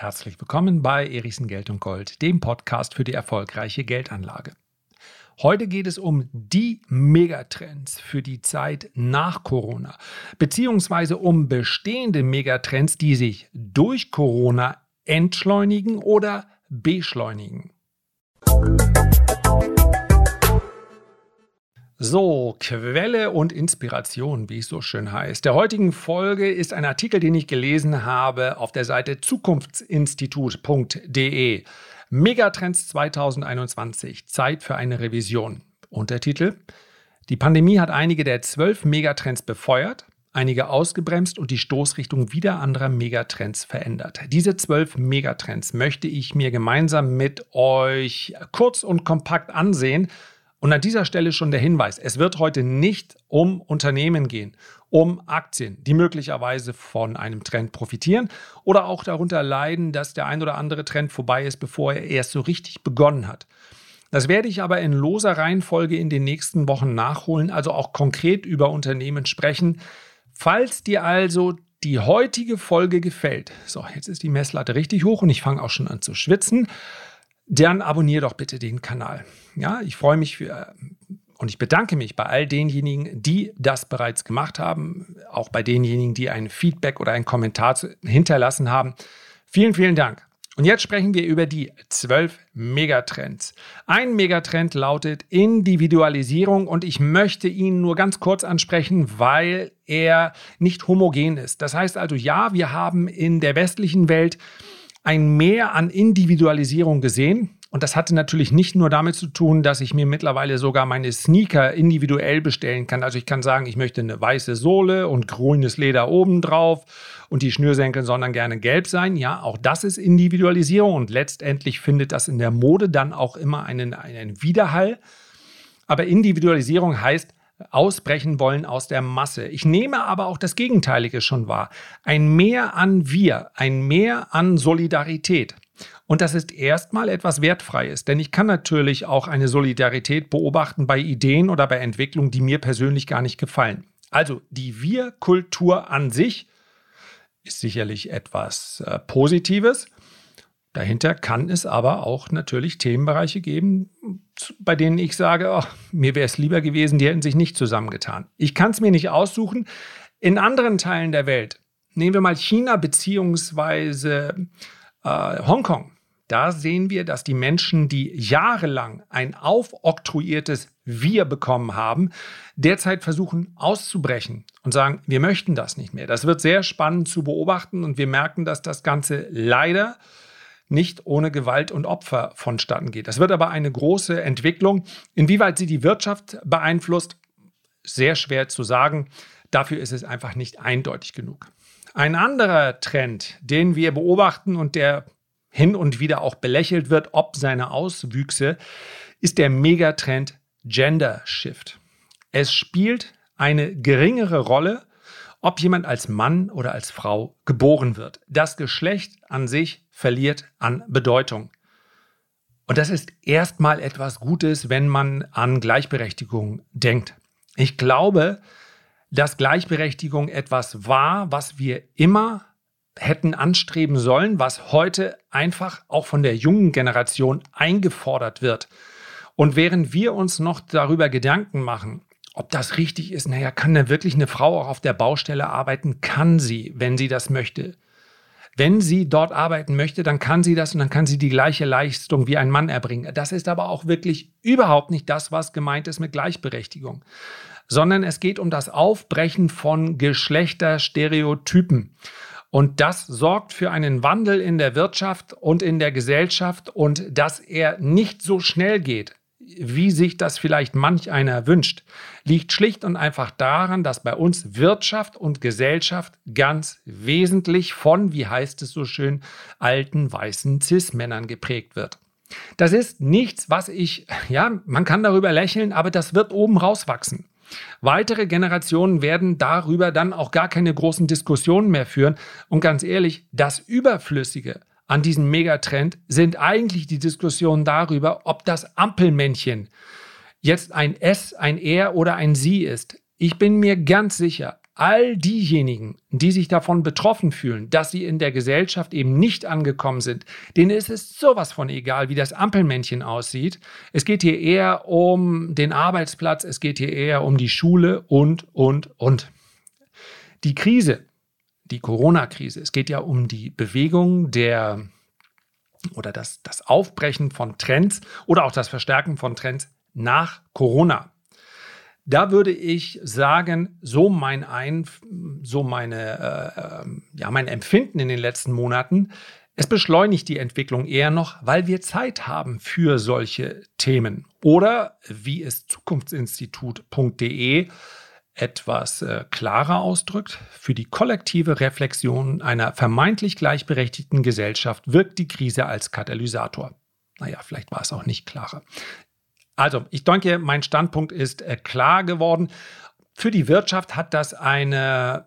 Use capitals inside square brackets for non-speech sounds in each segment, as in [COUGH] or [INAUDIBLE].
Herzlich willkommen bei Erichsen Geld und Gold, dem Podcast für die erfolgreiche Geldanlage. Heute geht es um die Megatrends für die Zeit nach Corona, beziehungsweise um bestehende Megatrends, die sich durch Corona entschleunigen oder beschleunigen. So, Quelle und Inspiration, wie es so schön heißt. Der heutigen Folge ist ein Artikel, den ich gelesen habe auf der Seite zukunftsinstitut.de. Megatrends 2021, Zeit für eine Revision. Untertitel: Die Pandemie hat einige der zwölf Megatrends befeuert, einige ausgebremst und die Stoßrichtung wieder anderer Megatrends verändert. Diese zwölf Megatrends möchte ich mir gemeinsam mit euch kurz und kompakt ansehen und an dieser Stelle schon der Hinweis, es wird heute nicht um Unternehmen gehen, um Aktien, die möglicherweise von einem Trend profitieren oder auch darunter leiden, dass der ein oder andere Trend vorbei ist, bevor er erst so richtig begonnen hat. Das werde ich aber in loser Reihenfolge in den nächsten Wochen nachholen, also auch konkret über Unternehmen sprechen. Falls dir also die heutige Folge gefällt, so, jetzt ist die Messlatte richtig hoch und ich fange auch schon an zu schwitzen dann abonniere doch bitte den Kanal. Ja, ich freue mich für, und ich bedanke mich bei all denjenigen, die das bereits gemacht haben, auch bei denjenigen, die ein Feedback oder einen Kommentar hinterlassen haben. Vielen, vielen Dank. Und jetzt sprechen wir über die zwölf Megatrends. Ein Megatrend lautet Individualisierung und ich möchte ihn nur ganz kurz ansprechen, weil er nicht homogen ist. Das heißt also, ja, wir haben in der westlichen Welt ein Mehr an Individualisierung gesehen. Und das hatte natürlich nicht nur damit zu tun, dass ich mir mittlerweile sogar meine Sneaker individuell bestellen kann. Also ich kann sagen, ich möchte eine weiße Sohle und grünes Leder oben drauf und die Schnürsenkel sollen gerne gelb sein. Ja, auch das ist Individualisierung und letztendlich findet das in der Mode dann auch immer einen, einen Widerhall. Aber Individualisierung heißt, ausbrechen wollen aus der Masse. Ich nehme aber auch das Gegenteilige schon wahr. Ein Mehr an Wir, ein Mehr an Solidarität. Und das ist erstmal etwas Wertfreies, denn ich kann natürlich auch eine Solidarität beobachten bei Ideen oder bei Entwicklungen, die mir persönlich gar nicht gefallen. Also die Wir-Kultur an sich ist sicherlich etwas äh, Positives. Dahinter kann es aber auch natürlich Themenbereiche geben, bei denen ich sage, oh, mir wäre es lieber gewesen, die hätten sich nicht zusammengetan. Ich kann es mir nicht aussuchen. In anderen Teilen der Welt, nehmen wir mal China beziehungsweise äh, Hongkong, da sehen wir, dass die Menschen, die jahrelang ein aufoktroyiertes Wir bekommen haben, derzeit versuchen auszubrechen und sagen, wir möchten das nicht mehr. Das wird sehr spannend zu beobachten und wir merken, dass das Ganze leider nicht ohne Gewalt und Opfer vonstatten geht. Das wird aber eine große Entwicklung. Inwieweit sie die Wirtschaft beeinflusst, sehr schwer zu sagen. Dafür ist es einfach nicht eindeutig genug. Ein anderer Trend, den wir beobachten und der hin und wieder auch belächelt wird, ob seine Auswüchse, ist der Megatrend Gender Shift. Es spielt eine geringere Rolle, ob jemand als Mann oder als Frau geboren wird. Das Geschlecht an sich verliert an Bedeutung. Und das ist erstmal etwas Gutes, wenn man an Gleichberechtigung denkt. Ich glaube, dass Gleichberechtigung etwas war, was wir immer hätten anstreben sollen, was heute einfach auch von der jungen Generation eingefordert wird. Und während wir uns noch darüber Gedanken machen, ob das richtig ist, naja, kann denn wirklich eine Frau auch auf der Baustelle arbeiten? Kann sie, wenn sie das möchte. Wenn sie dort arbeiten möchte, dann kann sie das und dann kann sie die gleiche Leistung wie ein Mann erbringen. Das ist aber auch wirklich überhaupt nicht das, was gemeint ist mit Gleichberechtigung, sondern es geht um das Aufbrechen von Geschlechterstereotypen. Und das sorgt für einen Wandel in der Wirtschaft und in der Gesellschaft und dass er nicht so schnell geht wie sich das vielleicht manch einer wünscht, liegt schlicht und einfach daran, dass bei uns Wirtschaft und Gesellschaft ganz wesentlich von, wie heißt es so schön, alten weißen Cis-Männern geprägt wird. Das ist nichts, was ich, ja, man kann darüber lächeln, aber das wird oben rauswachsen. Weitere Generationen werden darüber dann auch gar keine großen Diskussionen mehr führen. Und ganz ehrlich, das Überflüssige, an diesem Megatrend sind eigentlich die Diskussionen darüber, ob das Ampelmännchen jetzt ein S, ein Er oder ein Sie ist. Ich bin mir ganz sicher, all diejenigen, die sich davon betroffen fühlen, dass sie in der Gesellschaft eben nicht angekommen sind, denen ist es sowas von egal, wie das Ampelmännchen aussieht. Es geht hier eher um den Arbeitsplatz, es geht hier eher um die Schule und, und, und. Die Krise, die Corona-Krise, es geht ja um die Bewegung der oder das, das Aufbrechen von Trends oder auch das Verstärken von Trends nach Corona. Da würde ich sagen, so mein Ein, so meine, äh, ähm, ja, mein Empfinden in den letzten Monaten, es beschleunigt die Entwicklung eher noch, weil wir Zeit haben für solche Themen. Oder wie es zukunftsinstitut.de etwas äh, klarer ausdrückt, für die kollektive Reflexion einer vermeintlich gleichberechtigten Gesellschaft wirkt die Krise als Katalysator. Naja, vielleicht war es auch nicht klarer. Also, ich denke, mein Standpunkt ist äh, klar geworden. Für die Wirtschaft hat das eine,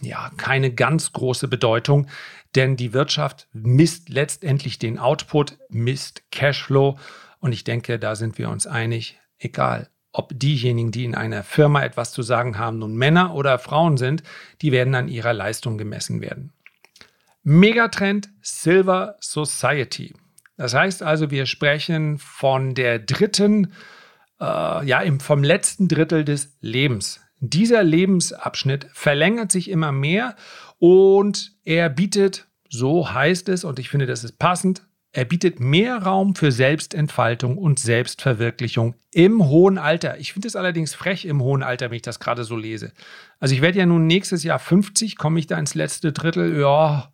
ja, keine ganz große Bedeutung, denn die Wirtschaft misst letztendlich den Output, misst Cashflow und ich denke, da sind wir uns einig, egal ob diejenigen, die in einer Firma etwas zu sagen haben, nun Männer oder Frauen sind, die werden an ihrer Leistung gemessen werden. Megatrend Silver Society. Das heißt also, wir sprechen von der dritten, äh, ja, vom letzten Drittel des Lebens. Dieser Lebensabschnitt verlängert sich immer mehr und er bietet, so heißt es, und ich finde, das ist passend, er bietet mehr Raum für Selbstentfaltung und Selbstverwirklichung im hohen Alter. Ich finde es allerdings frech im hohen Alter, wenn ich das gerade so lese. Also ich werde ja nun nächstes Jahr 50, komme ich da ins letzte Drittel? Ja,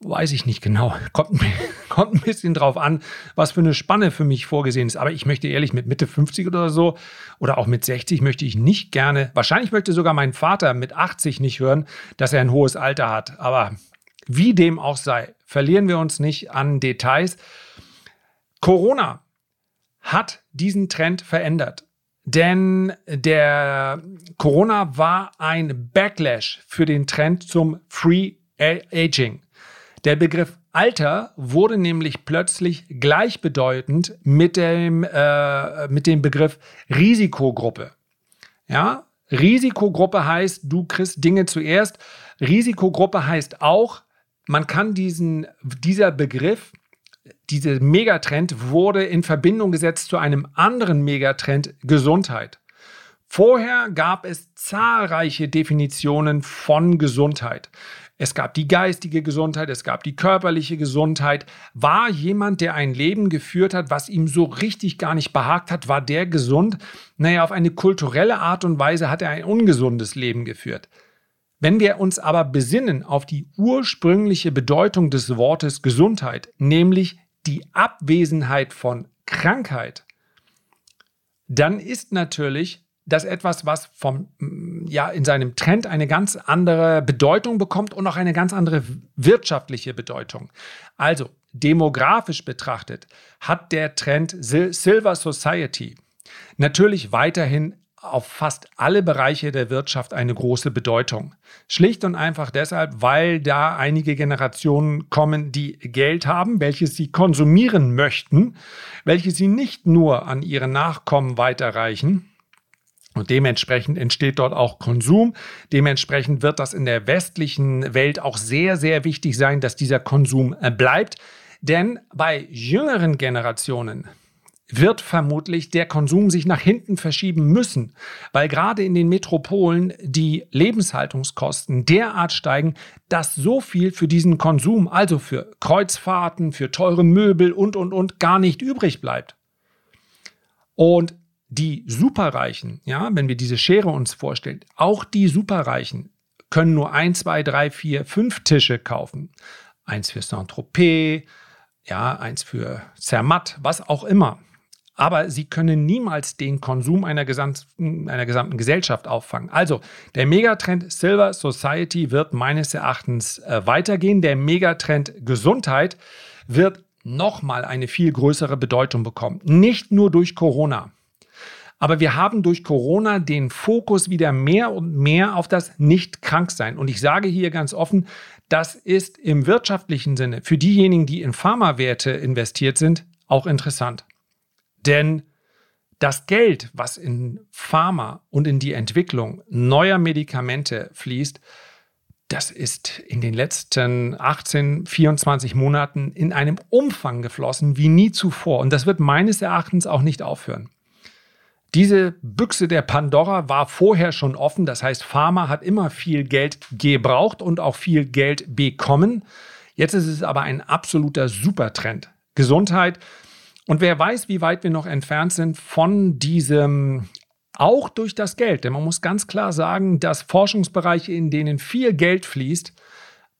Weiß ich nicht genau. [LAUGHS] Kommt, [LAUGHS] kommt ein bisschen drauf an, was für eine Spanne für mich vorgesehen ist. Aber ich möchte ehrlich, mit Mitte 50 oder so oder auch mit 60 möchte ich nicht gerne, wahrscheinlich möchte sogar mein Vater mit 80 nicht hören, dass er ein hohes Alter hat. Aber wie dem auch sei, verlieren wir uns nicht an Details. Corona hat diesen Trend verändert. Denn der Corona war ein Backlash für den Trend zum Free Aging. Der Begriff Alter wurde nämlich plötzlich gleichbedeutend mit dem, äh, mit dem Begriff Risikogruppe. Ja, Risikogruppe heißt, du kriegst Dinge zuerst. Risikogruppe heißt auch, man kann diesen, dieser Begriff, dieser Megatrend wurde in Verbindung gesetzt zu einem anderen Megatrend Gesundheit. Vorher gab es zahlreiche Definitionen von Gesundheit. Es gab die geistige Gesundheit, es gab die körperliche Gesundheit. War jemand, der ein Leben geführt hat, was ihm so richtig gar nicht behagt hat, war der gesund? Naja, auf eine kulturelle Art und Weise hat er ein ungesundes Leben geführt. Wenn wir uns aber besinnen auf die ursprüngliche Bedeutung des Wortes Gesundheit, nämlich die Abwesenheit von Krankheit, dann ist natürlich das etwas, was vom, mm, ja, in seinem Trend eine ganz andere Bedeutung bekommt und auch eine ganz andere wirtschaftliche Bedeutung. Also, demografisch betrachtet hat der Trend Silver Society natürlich weiterhin auf fast alle Bereiche der Wirtschaft eine große Bedeutung. Schlicht und einfach deshalb, weil da einige Generationen kommen, die Geld haben, welches sie konsumieren möchten, welches sie nicht nur an ihre Nachkommen weiterreichen, und dementsprechend entsteht dort auch Konsum. Dementsprechend wird das in der westlichen Welt auch sehr, sehr wichtig sein, dass dieser Konsum äh, bleibt. Denn bei jüngeren Generationen wird vermutlich der Konsum sich nach hinten verschieben müssen, weil gerade in den Metropolen die Lebenshaltungskosten derart steigen, dass so viel für diesen Konsum, also für Kreuzfahrten, für teure Möbel und, und, und, gar nicht übrig bleibt. Und die Superreichen, ja, wenn wir diese Schere uns vorstellen, auch die Superreichen können nur ein, zwei, drei, vier, fünf Tische kaufen. Eins für Saint-Tropez, ja, eins für Zermatt, was auch immer. Aber sie können niemals den Konsum einer gesamten, einer gesamten Gesellschaft auffangen. Also, der Megatrend Silver Society wird meines Erachtens äh, weitergehen. Der Megatrend Gesundheit wird nochmal eine viel größere Bedeutung bekommen. Nicht nur durch Corona. Aber wir haben durch Corona den Fokus wieder mehr und mehr auf das Nicht-Kranksein. Und ich sage hier ganz offen, das ist im wirtschaftlichen Sinne für diejenigen, die in Pharmawerte investiert sind, auch interessant. Denn Das Geld, was in Pharma und in die Entwicklung neuer Medikamente fließt, das ist in den letzten 18, 24 Monaten in einem Umfang geflossen wie nie zuvor. Und das wird meines Erachtens auch nicht aufhören. Diese Büchse der Pandora war vorher schon offen. Das heißt, Pharma hat immer viel Geld gebraucht und auch viel Geld bekommen. Jetzt ist es aber ein absoluter Supertrend. Gesundheit. Und wer weiß, wie weit wir noch entfernt sind von diesem auch durch das Geld. Denn man muss ganz klar sagen, dass Forschungsbereiche, in denen viel Geld fließt,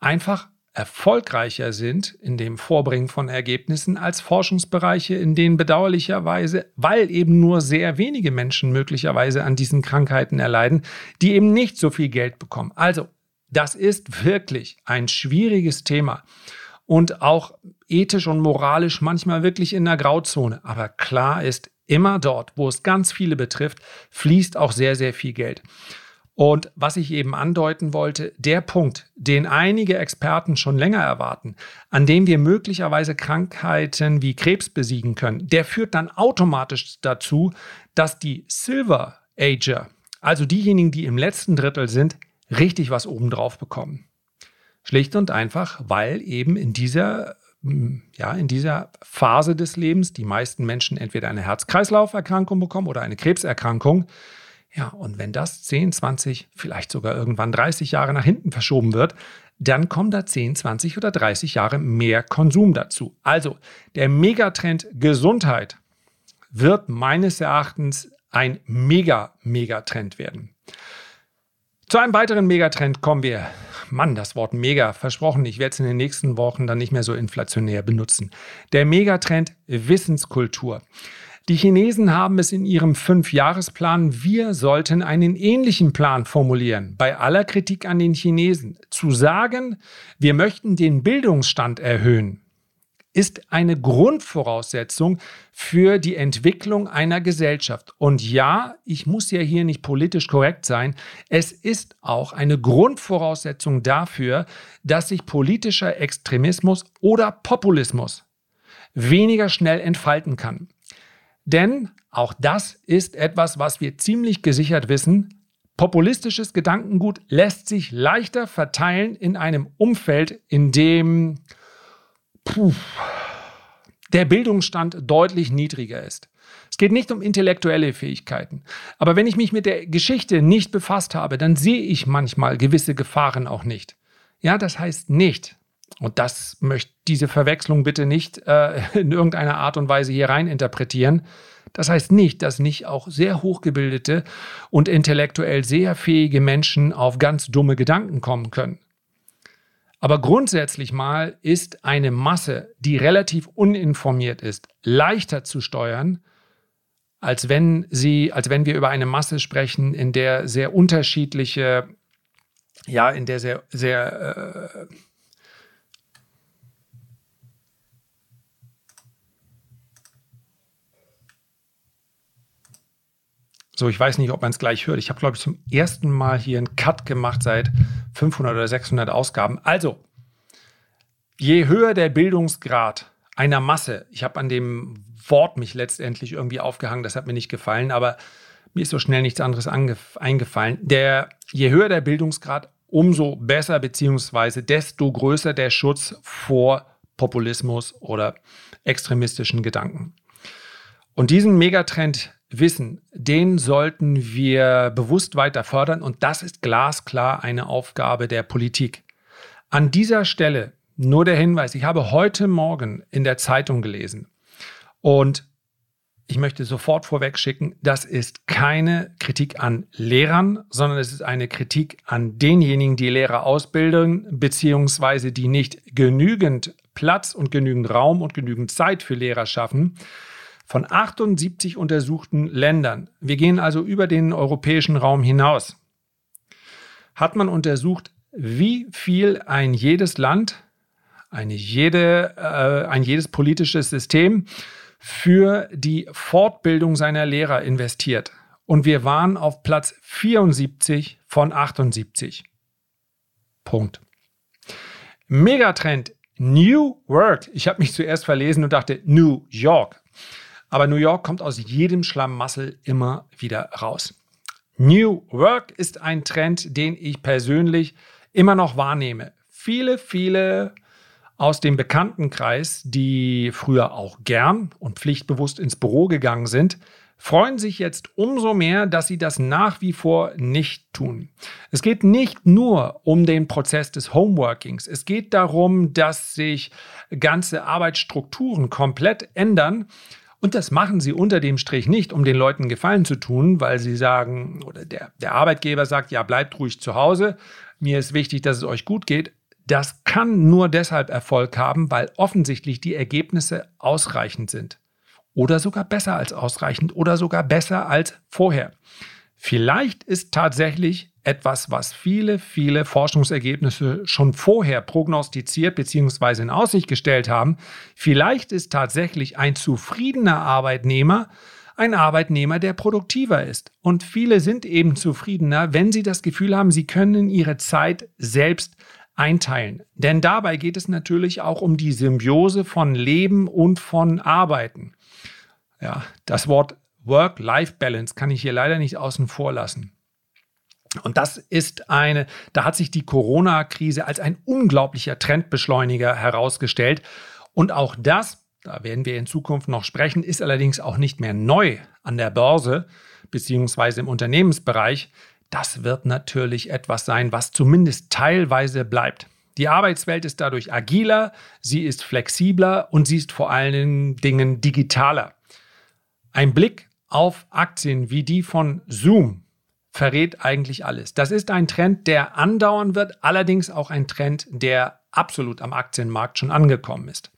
einfach erfolgreicher sind in dem Vorbringen von Ergebnissen als Forschungsbereiche, in denen bedauerlicherweise, weil eben nur sehr wenige Menschen möglicherweise an diesen Krankheiten erleiden, die eben nicht so viel Geld bekommen. Also, das ist wirklich ein schwieriges Thema und auch ethisch und moralisch manchmal wirklich in der Grauzone. Aber klar ist, immer dort, wo es ganz viele betrifft, fließt auch sehr, sehr viel Geld. Und was ich eben andeuten wollte, der Punkt, den einige Experten schon länger erwarten, an dem wir möglicherweise Krankheiten wie Krebs besiegen können, der führt dann automatisch dazu, dass die Silver Ager, also diejenigen, die im letzten Drittel sind, richtig was obendrauf bekommen. Schlicht und einfach, weil eben in dieser ja, in dieser Phase des Lebens die meisten Menschen entweder eine Herz-Kreislauf-Erkrankung bekommen oder eine Krebserkrankung. Ja, und wenn das 10, 20, vielleicht sogar irgendwann 30 Jahre nach hinten verschoben wird, dann kommen da 10, 20 oder 30 Jahre mehr Konsum dazu. Also der Megatrend Gesundheit wird meines Erachtens ein Mega-Megatrend werden. Zu einem weiteren Megatrend kommen wir Mann, das Wort mega, versprochen, ich werde es in den nächsten Wochen dann nicht mehr so inflationär benutzen. Der Megatrend Wissenskultur. Die Chinesen haben es in ihrem Fünfjahresplan, wir sollten einen ähnlichen Plan formulieren. Bei aller Kritik an den Chinesen. Zu sagen, wir möchten den Bildungsstand erhöhen, ist eine Grundvoraussetzung für die Entwicklung einer Gesellschaft. Und ja, ich muss ja hier nicht politisch korrekt sein, es ist auch eine Grundvoraussetzung dafür, dass sich politischer Extremismus oder Populismus weniger schnell entfalten kann. Denn auch das ist etwas, was wir ziemlich gesichert wissen. Populistisches Gedankengut lässt sich leichter verteilen in einem Umfeld, in dem puh, der Bildungsstand deutlich niedriger ist. Es geht nicht um intellektuelle Fähigkeiten. Aber wenn ich mich mit der Geschichte nicht befasst habe, dann sehe ich manchmal gewisse Gefahren auch nicht. Ja, das heißt nicht, und das möchte diese Verwechslung bitte nicht äh, [LAUGHS] in irgendeiner Art und Weise hier rein interpretieren. Das heißt nicht, dass nicht auch sehr hochgebildete und intellektuell sehr fähige Menschen auf ganz dumme Gedanken kommen können. Aber grundsätzlich mal ist eine Masse, die relativ uninformiert ist, leichter zu steuern, als wenn sie, als wenn wir über eine Masse sprechen, in der sehr unterschiedliche, ja, in der sehr, sehr äh, So, ich weiß nicht, ob man es gleich hört. Ich habe, glaube ich, zum ersten Mal hier einen Cut gemacht seit 500 oder 600 Ausgaben. Also, je höher der Bildungsgrad einer Masse, ich habe an dem Wort mich letztendlich irgendwie aufgehangen, das hat mir nicht gefallen, aber mir ist so schnell nichts anderes eingefallen. Der, je höher der Bildungsgrad, umso besser, beziehungsweise desto größer der Schutz vor Populismus oder extremistischen Gedanken. Und diesen Megatrend Wissen, den sollten wir bewusst weiter fördern. Und das ist glasklar eine Aufgabe der Politik. An dieser Stelle nur der Hinweis, ich habe heute Morgen in der Zeitung gelesen. Und ich möchte sofort vorweg schicken, das ist keine Kritik an Lehrern, sondern es ist eine Kritik an denjenigen, die Lehrer ausbilden, beziehungsweise die nicht genügend Platz und genügend Raum und genügend Zeit für Lehrer schaffen von 78 untersuchten Ländern, wir gehen also über den europäischen Raum hinaus, hat man untersucht, wie viel ein jedes Land, eine jede, äh, ein jedes politisches System für die Fortbildung seiner Lehrer investiert. Und wir waren auf Platz 74 von 78. Punkt. Megatrend New Work. Ich habe mich zuerst verlesen und dachte New York. Aber New York kommt aus jedem Schlamassel immer wieder raus. New Work ist ein Trend, den ich persönlich immer noch wahrnehme. Viele, viele aus dem Bekanntenkreis, die früher auch gern und pflichtbewusst ins Büro gegangen sind, freuen sich jetzt umso mehr, dass sie das nach wie vor nicht tun. Es geht nicht nur um den Prozess des Homeworkings. Es geht darum, dass sich ganze Arbeitsstrukturen komplett ändern. Und das machen sie unter dem Strich nicht, um den Leuten Gefallen zu tun, weil sie sagen, oder der, der Arbeitgeber sagt, ja, bleibt ruhig zu Hause. Mir ist wichtig, dass es euch gut geht. Das kann nur deshalb Erfolg haben, weil offensichtlich die Ergebnisse ausreichend sind oder sogar besser als ausreichend oder sogar besser als vorher. Vielleicht ist tatsächlich etwas, was viele, viele Forschungsergebnisse schon vorher prognostiziert bzw. in Aussicht gestellt haben. Vielleicht ist tatsächlich ein zufriedener Arbeitnehmer ein Arbeitnehmer, der produktiver ist. Und viele sind eben zufriedener, wenn sie das Gefühl haben, sie können ihre Zeit selbst einteilen. Denn dabei geht es natürlich auch um die Symbiose von Leben und von Arbeiten. Ja, das Wort Work-Life-Balance kann ich hier leider nicht außen vor lassen. Und das ist eine, da hat sich die Corona-Krise als ein unglaublicher Trendbeschleuniger herausgestellt. Und auch das, da werden wir in Zukunft noch sprechen, ist allerdings auch nicht mehr neu an der Börse beziehungsweise im Unternehmensbereich. Das wird natürlich etwas sein, was zumindest teilweise bleibt. Die Arbeitswelt ist dadurch agiler, sie ist flexibler und sie ist vor allen Dingen digitaler. Ein Blick auf Aktien wie die von Zoom verrät eigentlich alles. Das ist ein Trend, der andauern wird, allerdings auch ein Trend, der absolut am Aktienmarkt schon angekommen ist.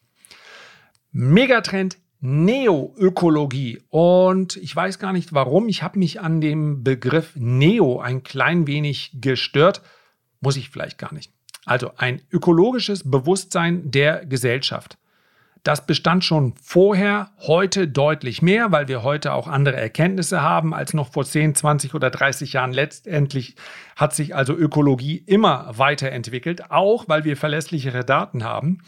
Megatrend Neoökologie. Und ich weiß gar nicht warum. Ich habe mich an dem Begriff Neo ein klein wenig gestört. Muss ich vielleicht gar nicht. Also ein ökologisches Bewusstsein der Gesellschaft. Das bestand schon vorher, heute deutlich mehr, weil wir heute auch andere Erkenntnisse haben als noch vor 10, 20 oder 30 Jahren. Letztendlich hat sich also Ökologie immer weiterentwickelt, auch weil wir verlässlichere Daten haben.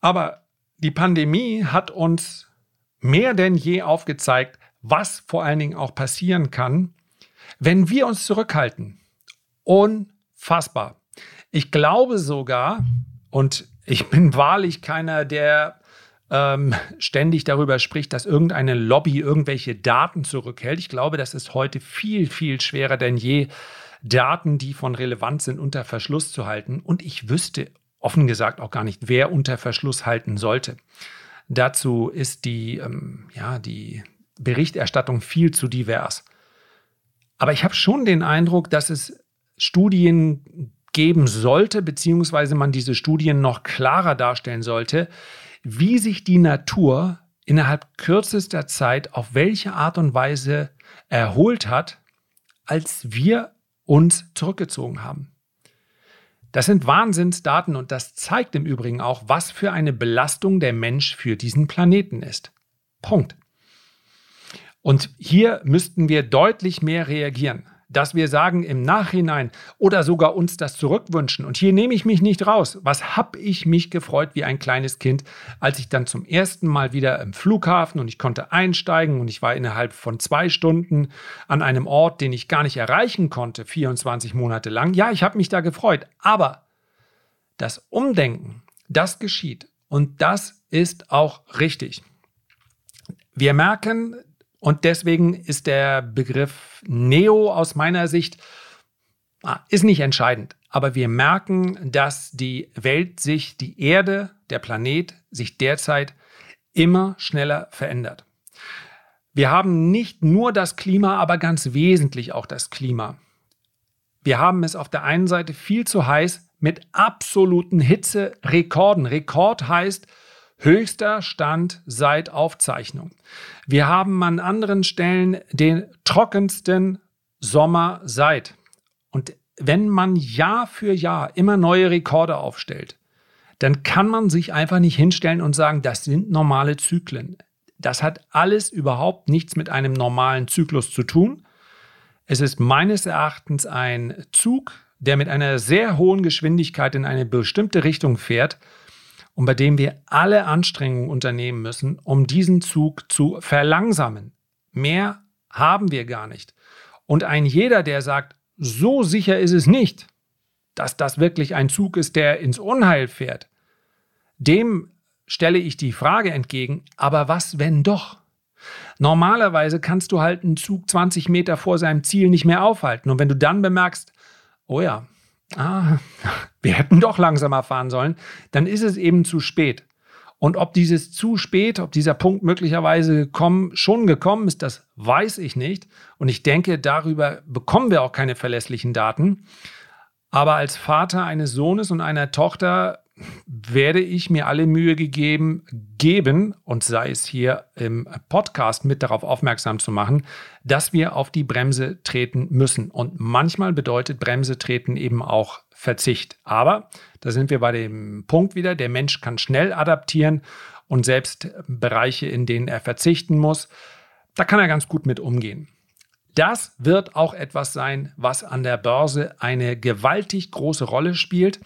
Aber die Pandemie hat uns mehr denn je aufgezeigt, was vor allen Dingen auch passieren kann, wenn wir uns zurückhalten. Unfassbar. Ich glaube sogar, und ich bin wahrlich keiner, der ähm, ständig darüber spricht, dass irgendeine Lobby irgendwelche Daten zurückhält. Ich glaube, das ist heute viel, viel schwerer denn je, Daten, die von Relevanz sind, unter Verschluss zu halten. Und ich wüsste offen gesagt auch gar nicht, wer unter Verschluss halten sollte. Dazu ist die, ähm, ja, die Berichterstattung viel zu divers. Aber ich habe schon den Eindruck, dass es Studien geben sollte, beziehungsweise man diese Studien noch klarer darstellen sollte, wie sich die Natur innerhalb kürzester Zeit auf welche Art und Weise erholt hat, als wir uns zurückgezogen haben. Das sind Wahnsinnsdaten und das zeigt im Übrigen auch, was für eine Belastung der Mensch für diesen Planeten ist. Punkt. Und hier müssten wir deutlich mehr reagieren dass wir sagen im Nachhinein oder sogar uns das zurückwünschen. Und hier nehme ich mich nicht raus. Was habe ich mich gefreut wie ein kleines Kind, als ich dann zum ersten Mal wieder im Flughafen und ich konnte einsteigen und ich war innerhalb von zwei Stunden an einem Ort, den ich gar nicht erreichen konnte, 24 Monate lang. Ja, ich habe mich da gefreut. Aber das Umdenken, das geschieht. Und das ist auch richtig. Wir merken, und deswegen ist der Begriff Neo aus meiner Sicht ah, ist nicht entscheidend. Aber wir merken, dass die Welt sich, die Erde, der Planet sich derzeit immer schneller verändert. Wir haben nicht nur das Klima, aber ganz wesentlich auch das Klima. Wir haben es auf der einen Seite viel zu heiß mit absoluten Hitzerekorden. Rekord heißt, höchster Stand seit Aufzeichnung. Wir haben an anderen Stellen den trockensten Sommer seit. Und wenn man Jahr für Jahr immer neue Rekorde aufstellt, dann kann man sich einfach nicht hinstellen und sagen, das sind normale Zyklen. Das hat alles überhaupt nichts mit einem normalen Zyklus zu tun. Es ist meines Erachtens ein Zug, der mit einer sehr hohen Geschwindigkeit in eine bestimmte Richtung fährt und bei dem wir alle Anstrengungen unternehmen müssen, um diesen Zug zu verlangsamen. Mehr haben wir gar nicht. Und ein jeder, der sagt, so sicher ist es nicht, dass das wirklich ein Zug ist, der ins Unheil fährt, dem stelle ich die Frage entgegen, aber was, wenn doch? Normalerweise kannst du halt einen Zug 20 Meter vor seinem Ziel nicht mehr aufhalten. Und wenn du dann bemerkst, oh ja, ah, wir hätten doch langsamer fahren sollen, dann ist es eben zu spät. Und ob dieses zu spät, ob dieser Punkt möglicherweise gekommen, schon gekommen ist, das weiß ich nicht. Und ich denke, darüber bekommen wir auch keine verlässlichen Daten. Aber als Vater eines Sohnes und einer Tochter werde ich mir alle Mühe gegeben geben und sei es hier im Podcast mit darauf aufmerksam zu machen, dass wir auf die Bremse treten müssen. Und manchmal bedeutet Bremse treten eben auch Verzicht. Aber da sind wir bei dem Punkt wieder, der Mensch kann schnell adaptieren und selbst Bereiche, in denen er verzichten muss, da kann er ganz gut mit umgehen. Das wird auch etwas sein, was an der Börse eine gewaltig große Rolle spielt.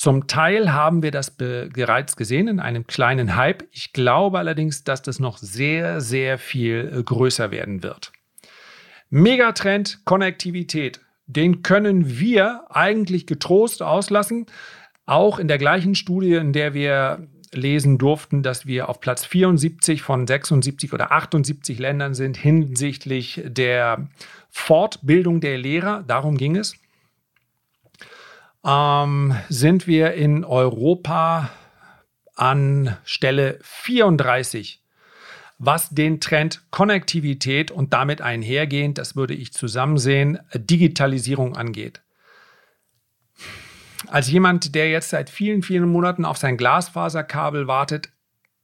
Zum Teil haben wir das bereits gesehen in einem kleinen Hype. Ich glaube allerdings, dass das noch sehr, sehr viel äh, größer werden wird. Megatrend Konnektivität. Den können wir eigentlich getrost auslassen. Auch in der gleichen Studie, in der wir lesen durften, dass wir auf Platz 74 von 76 oder 78 Ländern sind hinsichtlich der Fortbildung der Lehrer. Darum ging es ähm, sind wir in Europa an Stelle 34, was den Trend Konnektivität und damit einhergehend, das würde ich zusammen sehen, Digitalisierung angeht. Als jemand, der jetzt seit vielen, vielen Monaten auf sein Glasfaserkabel wartet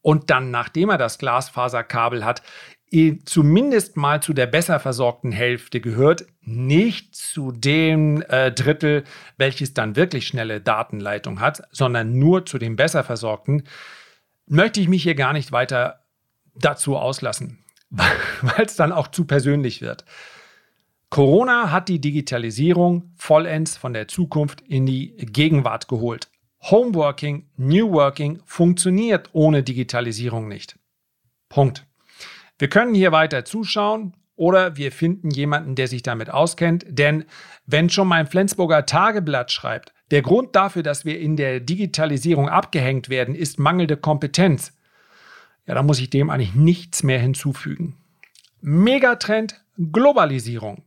und dann, nachdem er das Glasfaserkabel hat, zumindest mal zu der besser versorgten Hälfte gehört, nicht zu dem äh, Drittel, welches dann wirklich schnelle Datenleitung hat, sondern nur zu dem besser versorgten, möchte ich mich hier gar nicht weiter dazu auslassen, [LAUGHS] weil es dann auch zu persönlich wird. Corona hat die Digitalisierung vollends von der Zukunft in die Gegenwart geholt. Homeworking, New Working funktioniert ohne Digitalisierung nicht. Punkt. Wir können hier weiter zuschauen oder wir finden jemanden, der sich damit auskennt. Denn wenn schon mein Flensburger Tageblatt schreibt, der Grund dafür, dass wir in der Digitalisierung abgehängt werden, ist mangelnde Kompetenz. Ja, da muss ich dem eigentlich nichts mehr hinzufügen. Megatrend Globalisierung.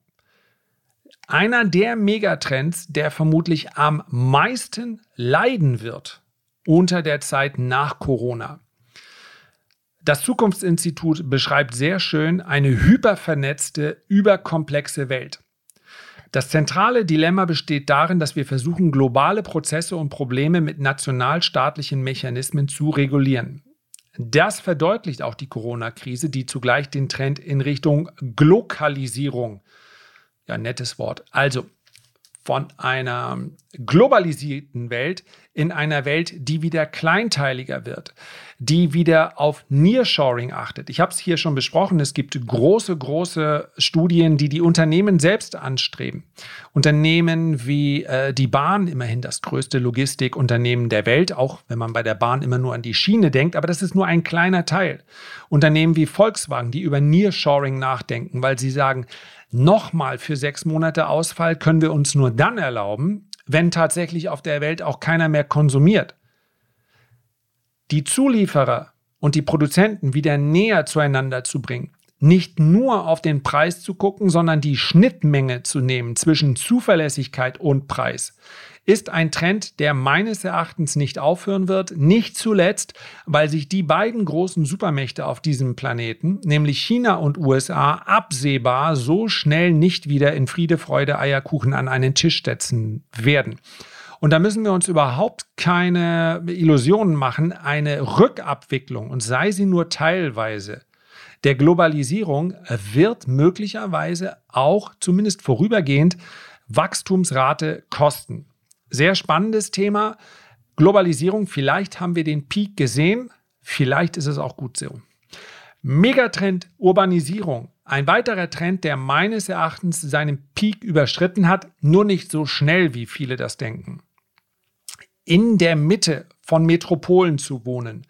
Einer der Megatrends, der vermutlich am meisten leiden wird unter der Zeit nach Corona. Das Zukunftsinstitut beschreibt sehr schön eine hypervernetzte, überkomplexe Welt. Das zentrale Dilemma besteht darin, dass wir versuchen, globale Prozesse und Probleme mit nationalstaatlichen Mechanismen zu regulieren. Das verdeutlicht auch die Corona-Krise, die zugleich den Trend in Richtung Glokalisierung, ja, nettes Wort, also von einer globalisierten Welt in einer Welt, die wieder kleinteiliger wird, die wieder auf Nearshoring achtet. Ich habe es hier schon besprochen, es gibt große, große Studien, die die Unternehmen selbst anstreben. Unternehmen wie äh, die Bahn, immerhin das größte Logistikunternehmen der Welt, auch wenn man bei der Bahn immer nur an die Schiene denkt, aber das ist nur ein kleiner Teil. Unternehmen wie Volkswagen, die über Nearshoring nachdenken, weil sie sagen, nochmal für sechs Monate Ausfall können wir uns nur dann erlauben, wenn tatsächlich auf der Welt auch keiner mehr konsumiert. Die Zulieferer und die Produzenten wieder näher zueinander zu bringen, nicht nur auf den Preis zu gucken, sondern die Schnittmenge zu nehmen zwischen Zuverlässigkeit und Preis ist ein Trend, der meines Erachtens nicht aufhören wird. Nicht zuletzt, weil sich die beiden großen Supermächte auf diesem Planeten, nämlich China und USA, absehbar so schnell nicht wieder in Friede, Freude, Eierkuchen an einen Tisch setzen werden. Und da müssen wir uns überhaupt keine Illusionen machen. Eine Rückabwicklung, und sei sie nur teilweise, der Globalisierung wird möglicherweise auch zumindest vorübergehend Wachstumsrate kosten. Sehr spannendes Thema. Globalisierung, vielleicht haben wir den Peak gesehen, vielleicht ist es auch gut so. Megatrend Urbanisierung. Ein weiterer Trend, der meines Erachtens seinen Peak überschritten hat, nur nicht so schnell, wie viele das denken. In der Mitte von Metropolen zu wohnen,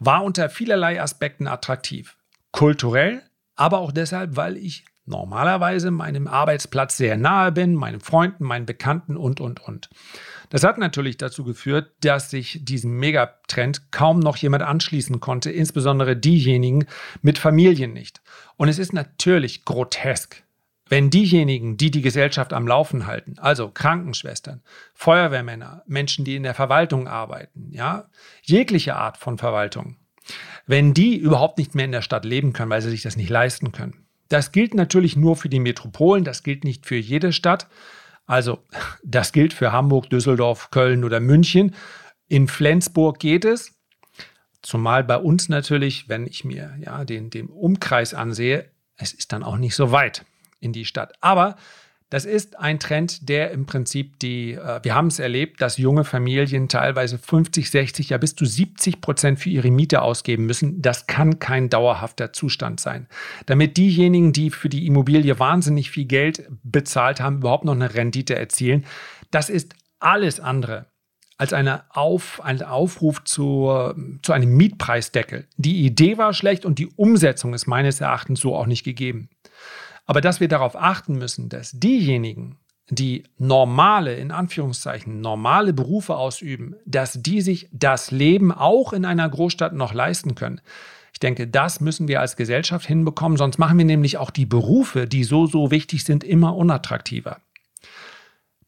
war unter vielerlei Aspekten attraktiv. Kulturell, aber auch deshalb, weil ich normalerweise meinem Arbeitsplatz sehr nahe bin, meinen Freunden, meinen Bekannten und, und, und. Das hat natürlich dazu geführt, dass sich diesem Megatrend kaum noch jemand anschließen konnte, insbesondere diejenigen mit Familien nicht. Und es ist natürlich grotesk, wenn diejenigen, die die Gesellschaft am Laufen halten, also Krankenschwestern, Feuerwehrmänner, Menschen, die in der Verwaltung arbeiten, ja, jegliche Art von Verwaltung, wenn die überhaupt nicht mehr in der Stadt leben können, weil sie sich das nicht leisten können. Das gilt natürlich nur für die Metropolen, das gilt nicht für jede Stadt. Also das gilt für Hamburg, Düsseldorf, Köln oder München. In Flensburg geht es. Zumal bei uns natürlich, wenn ich mir ja, den, den Umkreis ansehe, es ist dann auch nicht so weit in die Stadt. Aber das ist ein Trend, der im Prinzip die, äh, wir haben es erlebt, dass junge Familien teilweise 50, 60, ja bis zu 70 Prozent für ihre Miete ausgeben müssen. Das kann kein dauerhafter Zustand sein. Damit diejenigen, die für die Immobilie wahnsinnig viel Geld bezahlt haben, überhaupt noch eine Rendite erzielen, das ist alles andere als eine Auf, ein Aufruf zu, zu einem Mietpreisdeckel. Die Idee war schlecht und die Umsetzung ist meines Erachtens so auch nicht gegeben. Aber dass wir darauf achten müssen, dass diejenigen, die normale, in Anführungszeichen, normale Berufe ausüben, dass die sich das Leben auch in einer Großstadt noch leisten können. Ich denke, das müssen wir als Gesellschaft hinbekommen, sonst machen wir nämlich auch die Berufe, die so, so wichtig sind, immer unattraktiver.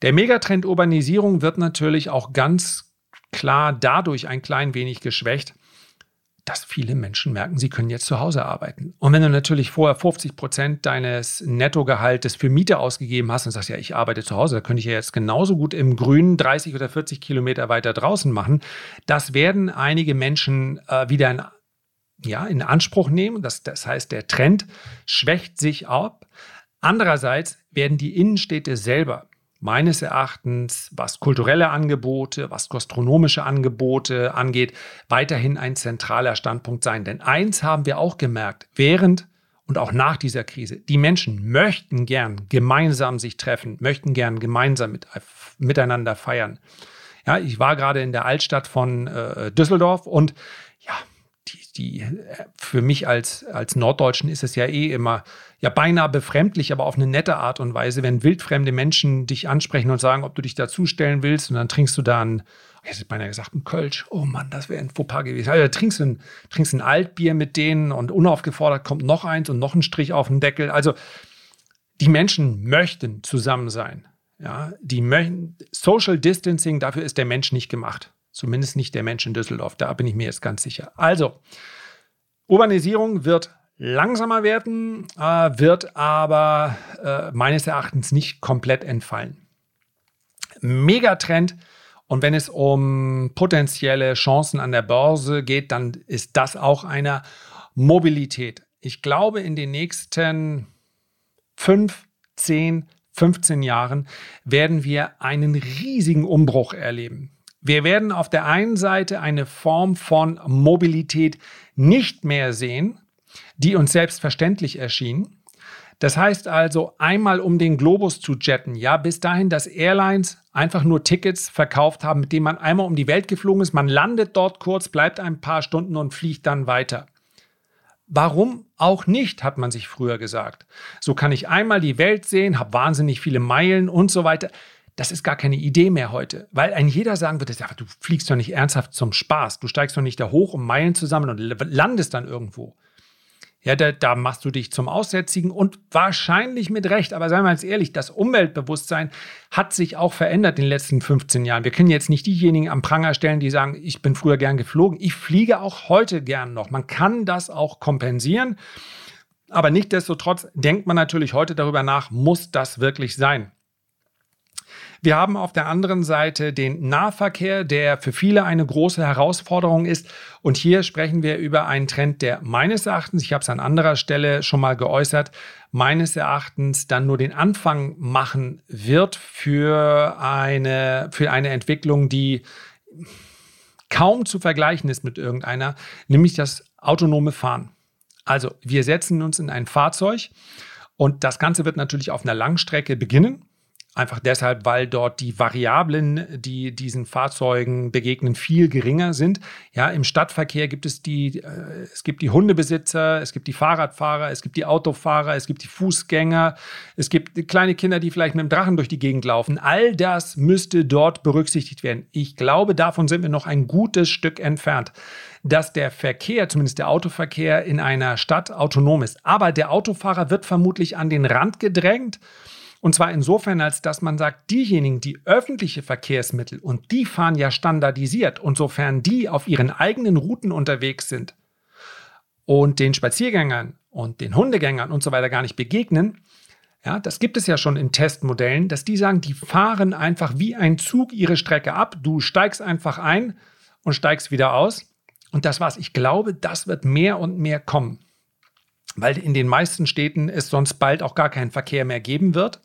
Der Megatrend Urbanisierung wird natürlich auch ganz klar dadurch ein klein wenig geschwächt, dass viele Menschen merken, sie können jetzt zu Hause arbeiten. Und wenn du natürlich vorher 50 Prozent deines Nettogehaltes für Miete ausgegeben hast und sagst, ja, ich arbeite zu Hause, da könnte ich ja jetzt genauso gut im Grünen 30 oder 40 Kilometer weiter draußen machen. Das werden einige Menschen äh, wieder in, ja, in Anspruch nehmen. Das, das heißt, der Trend schwächt sich ab. Andererseits werden die Innenstädte selber meines Erachtens, was kulturelle Angebote, was gastronomische Angebote angeht, weiterhin ein zentraler Standpunkt sein. Denn eins haben wir auch gemerkt, während und auch nach dieser Krise, die Menschen möchten gern gemeinsam sich treffen, möchten gern gemeinsam mit, miteinander feiern. Ja, ich war gerade in der Altstadt von äh, Düsseldorf und die, für mich als, als Norddeutschen ist es ja eh immer ja beinahe befremdlich, aber auf eine nette Art und Weise, wenn wildfremde Menschen dich ansprechen und sagen, ob du dich dazustellen willst und dann trinkst du da ein, ich hätte beinahe gesagt, ein Kölsch. Oh Mann, das wäre ein Fauxpas gewesen. Also trinkst ein, trinkst ein Altbier mit denen und unaufgefordert kommt noch eins und noch ein Strich auf den Deckel. Also die Menschen möchten zusammen sein. Ja, die Social Distancing, dafür ist der Mensch nicht gemacht. Zumindest nicht der Mensch in Düsseldorf. Da bin ich mir jetzt ganz sicher. Also, Urbanisierung wird langsamer werden, äh, wird aber äh, meines Erachtens nicht komplett entfallen. Megatrend. Und wenn es um potenzielle Chancen an der Börse geht, dann ist das auch eine Mobilität. Ich glaube, in den nächsten fünf, zehn, 15 Jahren werden wir einen riesigen Umbruch erleben. Wir werden auf der einen Seite eine Form von Mobilität nicht mehr sehen, die uns selbstverständlich erschien. Das heißt also, einmal um den Globus zu jetten, ja, bis dahin, dass Airlines einfach nur Tickets verkauft haben, mit denen man einmal um die Welt geflogen ist, man landet dort kurz, bleibt ein paar Stunden und fliegt dann weiter. Warum auch nicht, hat man sich früher gesagt. So kann ich einmal die Welt sehen, habe wahnsinnig viele Meilen und so weiter. Das ist gar keine Idee mehr heute, weil ein jeder sagen würde, ja, du fliegst doch nicht ernsthaft zum Spaß, du steigst doch nicht da hoch, um Meilen zu sammeln und landest dann irgendwo. Ja, da, da machst du dich zum Aussätzigen und wahrscheinlich mit Recht. Aber seien wir jetzt ehrlich, das Umweltbewusstsein hat sich auch verändert in den letzten 15 Jahren. Wir können jetzt nicht diejenigen am Pranger stellen, die sagen, ich bin früher gern geflogen. Ich fliege auch heute gern noch. Man kann das auch kompensieren. Aber nichtdestotrotz denkt man natürlich heute darüber nach, muss das wirklich sein? Wir haben auf der anderen Seite den Nahverkehr, der für viele eine große Herausforderung ist. Und hier sprechen wir über einen Trend, der meines Erachtens, ich habe es an anderer Stelle schon mal geäußert, meines Erachtens dann nur den Anfang machen wird für eine, für eine Entwicklung, die kaum zu vergleichen ist mit irgendeiner, nämlich das autonome Fahren. Also wir setzen uns in ein Fahrzeug und das Ganze wird natürlich auf einer Langstrecke beginnen Einfach deshalb, weil dort die Variablen, die diesen Fahrzeugen begegnen, viel geringer sind. Ja, im Stadtverkehr gibt es die, äh, es gibt die Hundebesitzer, es gibt die Fahrradfahrer, es gibt die Autofahrer, es gibt die Fußgänger, es gibt kleine Kinder, die vielleicht mit dem Drachen durch die Gegend laufen. All das müsste dort berücksichtigt werden. Ich glaube, davon sind wir noch ein gutes Stück entfernt dass der Verkehr, zumindest der Autoverkehr in einer Stadt autonom ist. Aber der Autofahrer wird vermutlich an den Rand gedrängt und zwar insofern, als dass man sagt, diejenigen, die öffentliche Verkehrsmittel und die fahren ja standardisiert und sofern die auf ihren eigenen Routen unterwegs sind und den Spaziergängern und den Hundegängern und so weiter gar nicht begegnen, ja, das gibt es ja schon in Testmodellen, dass die sagen, die fahren einfach wie ein Zug ihre Strecke ab. Du steigst einfach ein und steigst wieder aus. Und das war's. Ich glaube, das wird mehr und mehr kommen. Weil in den meisten Städten es sonst bald auch gar keinen Verkehr mehr geben wird.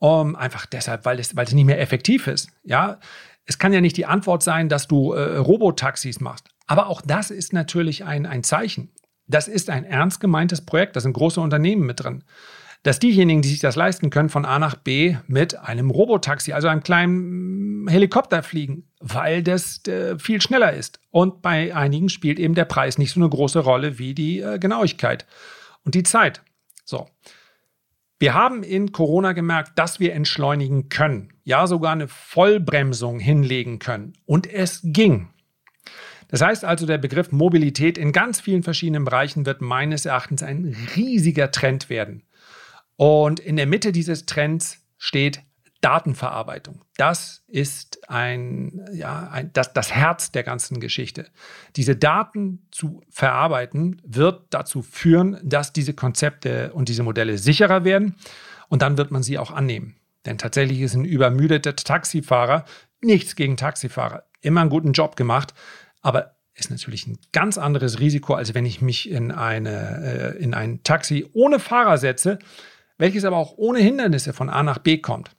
Um, einfach deshalb, weil es, weil es nicht mehr effektiv ist. Ja, es kann ja nicht die Antwort sein, dass du äh, Robotaxis machst. Aber auch das ist natürlich ein, ein Zeichen. Das ist ein ernst gemeintes Projekt. Da sind große Unternehmen mit drin. Dass diejenigen, die sich das leisten können, von A nach B mit einem Robotaxi, also einem kleinen Helikopter fliegen, weil das äh, viel schneller ist. Und bei einigen spielt eben der Preis nicht so eine große Rolle wie die äh, Genauigkeit und die Zeit. So. Wir haben in Corona gemerkt, dass wir entschleunigen können, ja sogar eine Vollbremsung hinlegen können. Und es ging. Das heißt also, der Begriff Mobilität in ganz vielen verschiedenen Bereichen wird meines Erachtens ein riesiger Trend werden. Und in der Mitte dieses Trends steht Datenverarbeitung. Das ist ein, ja, ein, das, das Herz der ganzen Geschichte. Diese Daten zu verarbeiten wird dazu führen, dass diese Konzepte und diese Modelle sicherer werden und dann wird man sie auch annehmen. Denn tatsächlich ist ein übermüdeter Taxifahrer nichts gegen Taxifahrer. Immer einen guten Job gemacht, aber ist natürlich ein ganz anderes Risiko, als wenn ich mich in, eine, äh, in ein Taxi ohne Fahrer setze, welches aber auch ohne Hindernisse von A nach B kommt.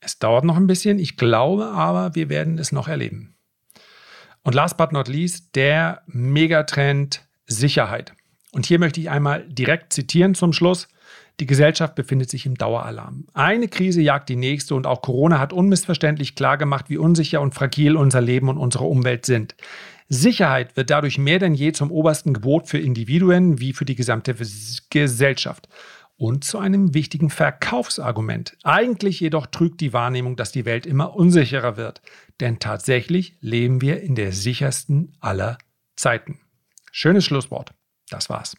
Es dauert noch ein bisschen, ich glaube aber, wir werden es noch erleben. Und last but not least, der Megatrend Sicherheit. Und hier möchte ich einmal direkt zitieren zum Schluss. Die Gesellschaft befindet sich im Daueralarm. Eine Krise jagt die nächste und auch Corona hat unmissverständlich klargemacht, wie unsicher und fragil unser Leben und unsere Umwelt sind. Sicherheit wird dadurch mehr denn je zum obersten Gebot für Individuen wie für die gesamte Gesellschaft und zu einem wichtigen Verkaufsargument. Eigentlich jedoch trügt die Wahrnehmung, dass die Welt immer unsicherer wird. Denn tatsächlich leben wir in der sichersten aller Zeiten. Schönes Schlusswort. Das war's.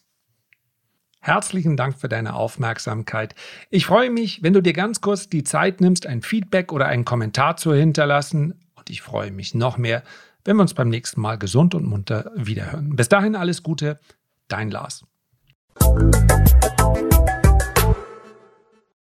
Herzlichen Dank für deine Aufmerksamkeit. Ich freue mich, wenn du dir ganz kurz die Zeit nimmst, ein Feedback oder einen Kommentar zu hinterlassen. Und ich freue mich noch mehr, wenn wir uns beim nächsten Mal gesund und munter wiederhören. Bis dahin alles Gute, dein Lars.